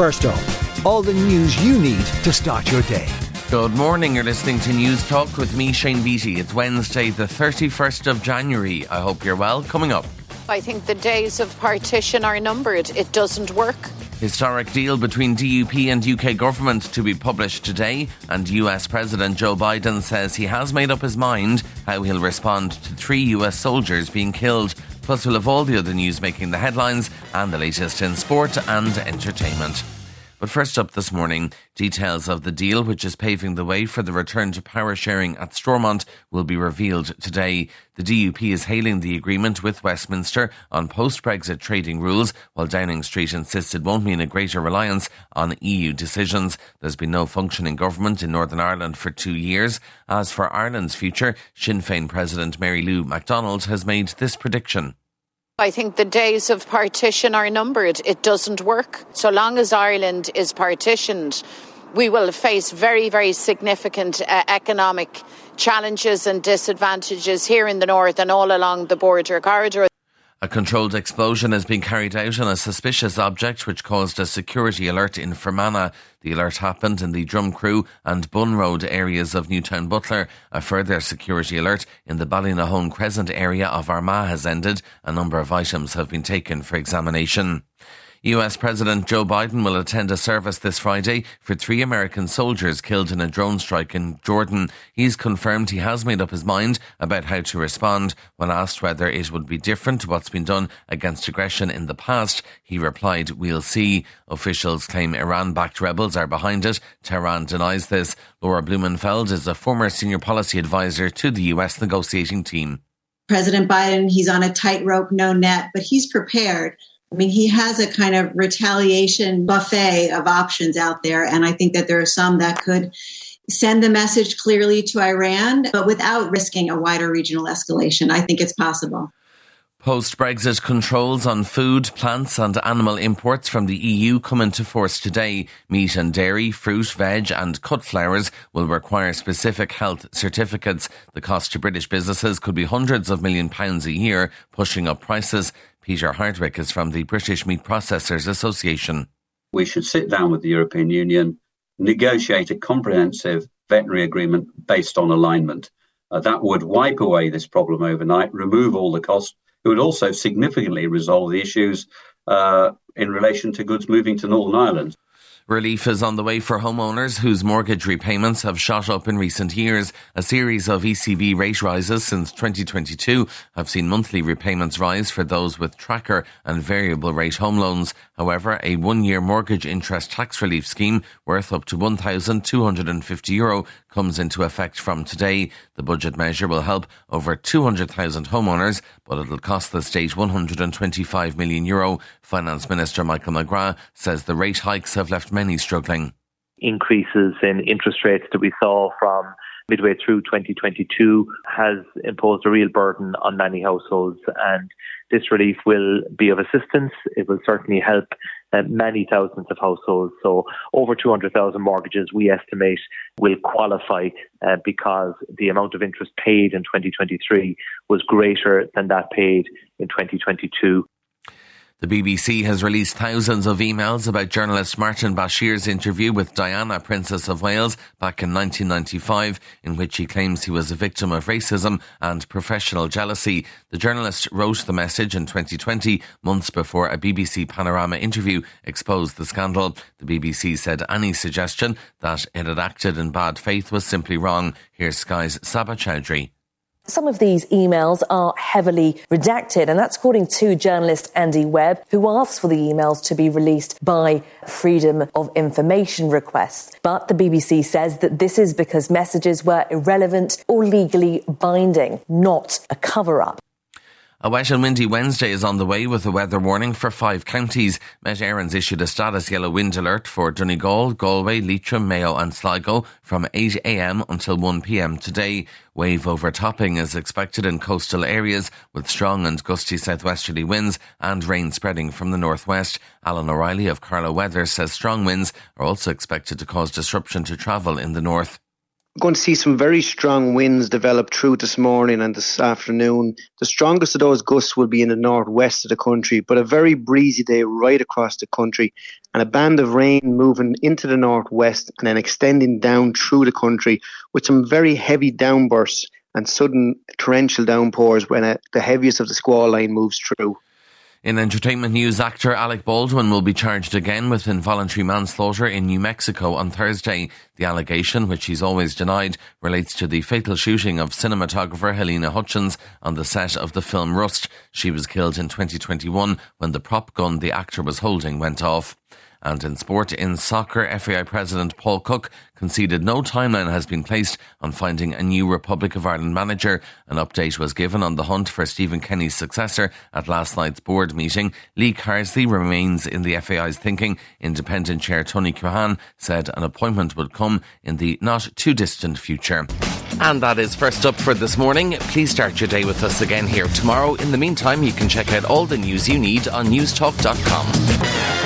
First up, all the news you need to start your day. Good morning. You're listening to Newstalk with me, Shane Beatty. It's Wednesday, the 31st of January. I hope you're well. Coming up. I think the days of partition are numbered. It doesn't work. Historic deal between DUP and UK government to be published today, and US President Joe Biden says he has made up his mind how he'll respond to three US soldiers being killed. Plus, we'll have all the other news making the headlines and the latest in sport and entertainment. But first up this morning, details of the deal, which is paving the way for the return to power sharing at Stormont, will be revealed today. The DUP is hailing the agreement with Westminster on post Brexit trading rules, while Downing Street insists it won't mean a greater reliance on EU decisions. There's been no functioning government in Northern Ireland for two years. As for Ireland's future, Sinn Féin President Mary Lou McDonald has made this prediction. I think the days of partition are numbered. It doesn't work. So long as Ireland is partitioned, we will face very, very significant uh, economic challenges and disadvantages here in the north and all along the border corridor. A controlled explosion has been carried out on a suspicious object which caused a security alert in Fermanagh. The alert happened in the Drumcrew and Bun Road areas of Newtownbutler. A further security alert in the Ballynahone Crescent area of Armagh has ended. A number of items have been taken for examination. US President Joe Biden will attend a service this Friday for three American soldiers killed in a drone strike in Jordan. He's confirmed he has made up his mind about how to respond. When asked whether it would be different to what's been done against aggression in the past, he replied, We'll see. Officials claim Iran backed rebels are behind it. Tehran denies this. Laura Blumenfeld is a former senior policy advisor to the US negotiating team. President Biden, he's on a tightrope, no net, but he's prepared. I mean, he has a kind of retaliation buffet of options out there. And I think that there are some that could send the message clearly to Iran, but without risking a wider regional escalation. I think it's possible. Post Brexit controls on food, plants, and animal imports from the EU come into force today. Meat and dairy, fruit, veg, and cut flowers will require specific health certificates. The cost to British businesses could be hundreds of million pounds a year, pushing up prices. Peter Hardwick is from the British Meat Processors Association. We should sit down with the European Union, negotiate a comprehensive veterinary agreement based on alignment. Uh, that would wipe away this problem overnight, remove all the costs. It would also significantly resolve the issues uh, in relation to goods moving to Northern Ireland. Relief is on the way for homeowners whose mortgage repayments have shot up in recent years. A series of ECB rate rises since 2022 have seen monthly repayments rise for those with tracker and variable rate home loans. However, a one year mortgage interest tax relief scheme worth up to €1,250 comes into effect from today. The budget measure will help over 200,000 homeowners, but it'll cost the state 125 million euro. Finance Minister Michael McGrath says the rate hikes have left many struggling. Increases in interest rates that we saw from midway through 2022 has imposed a real burden on many households and this relief will be of assistance. It will certainly help uh, many thousands of households. So over 200,000 mortgages we estimate will qualify uh, because the amount of interest paid in 2023 was greater than that paid in 2022. The BBC has released thousands of emails about journalist Martin Bashir's interview with Diana, Princess of Wales, back in 1995, in which he claims he was a victim of racism and professional jealousy. The journalist wrote the message in 2020, months before a BBC Panorama interview exposed the scandal. The BBC said any suggestion that it had acted in bad faith was simply wrong. Here's Sky's Saba Chowdhury. Some of these emails are heavily redacted, and that's according to journalist Andy Webb, who asked for the emails to be released by Freedom of Information requests. But the BBC says that this is because messages were irrelevant or legally binding, not a cover up. A wet and windy Wednesday is on the way with a weather warning for five counties. Met Éireann issued a status yellow wind alert for Donegal, Galway, Leitrim, Mayo and Sligo from 8am until 1pm today. Wave overtopping is expected in coastal areas with strong and gusty southwesterly winds and rain spreading from the northwest. Alan O'Reilly of Carlow Weather says strong winds are also expected to cause disruption to travel in the north. Going to see some very strong winds develop through this morning and this afternoon. The strongest of those gusts will be in the northwest of the country, but a very breezy day right across the country, and a band of rain moving into the northwest and then extending down through the country with some very heavy downbursts and sudden torrential downpours when a, the heaviest of the squall line moves through. In entertainment news, actor Alec Baldwin will be charged again with involuntary manslaughter in New Mexico on Thursday. The allegation, which he's always denied, relates to the fatal shooting of cinematographer Halyna Hutchins on the set of the film Rust. She was killed in 2021 when the prop gun the actor was holding went off. And in sport, in soccer, FAI President Paul Cooke conceded no timeline has been placed on finding a new Republic of Ireland manager. An update was given on the hunt for Stephen Kenny's successor at last night's board meeting. Lee Carsley remains in the FAI's thinking. Independent Chair Tony Keohane said an appointment would come in the not too distant future. And that is first up for this morning. Please start your day with us again here tomorrow. In the meantime, you can check out all the news you need on newstalk.com.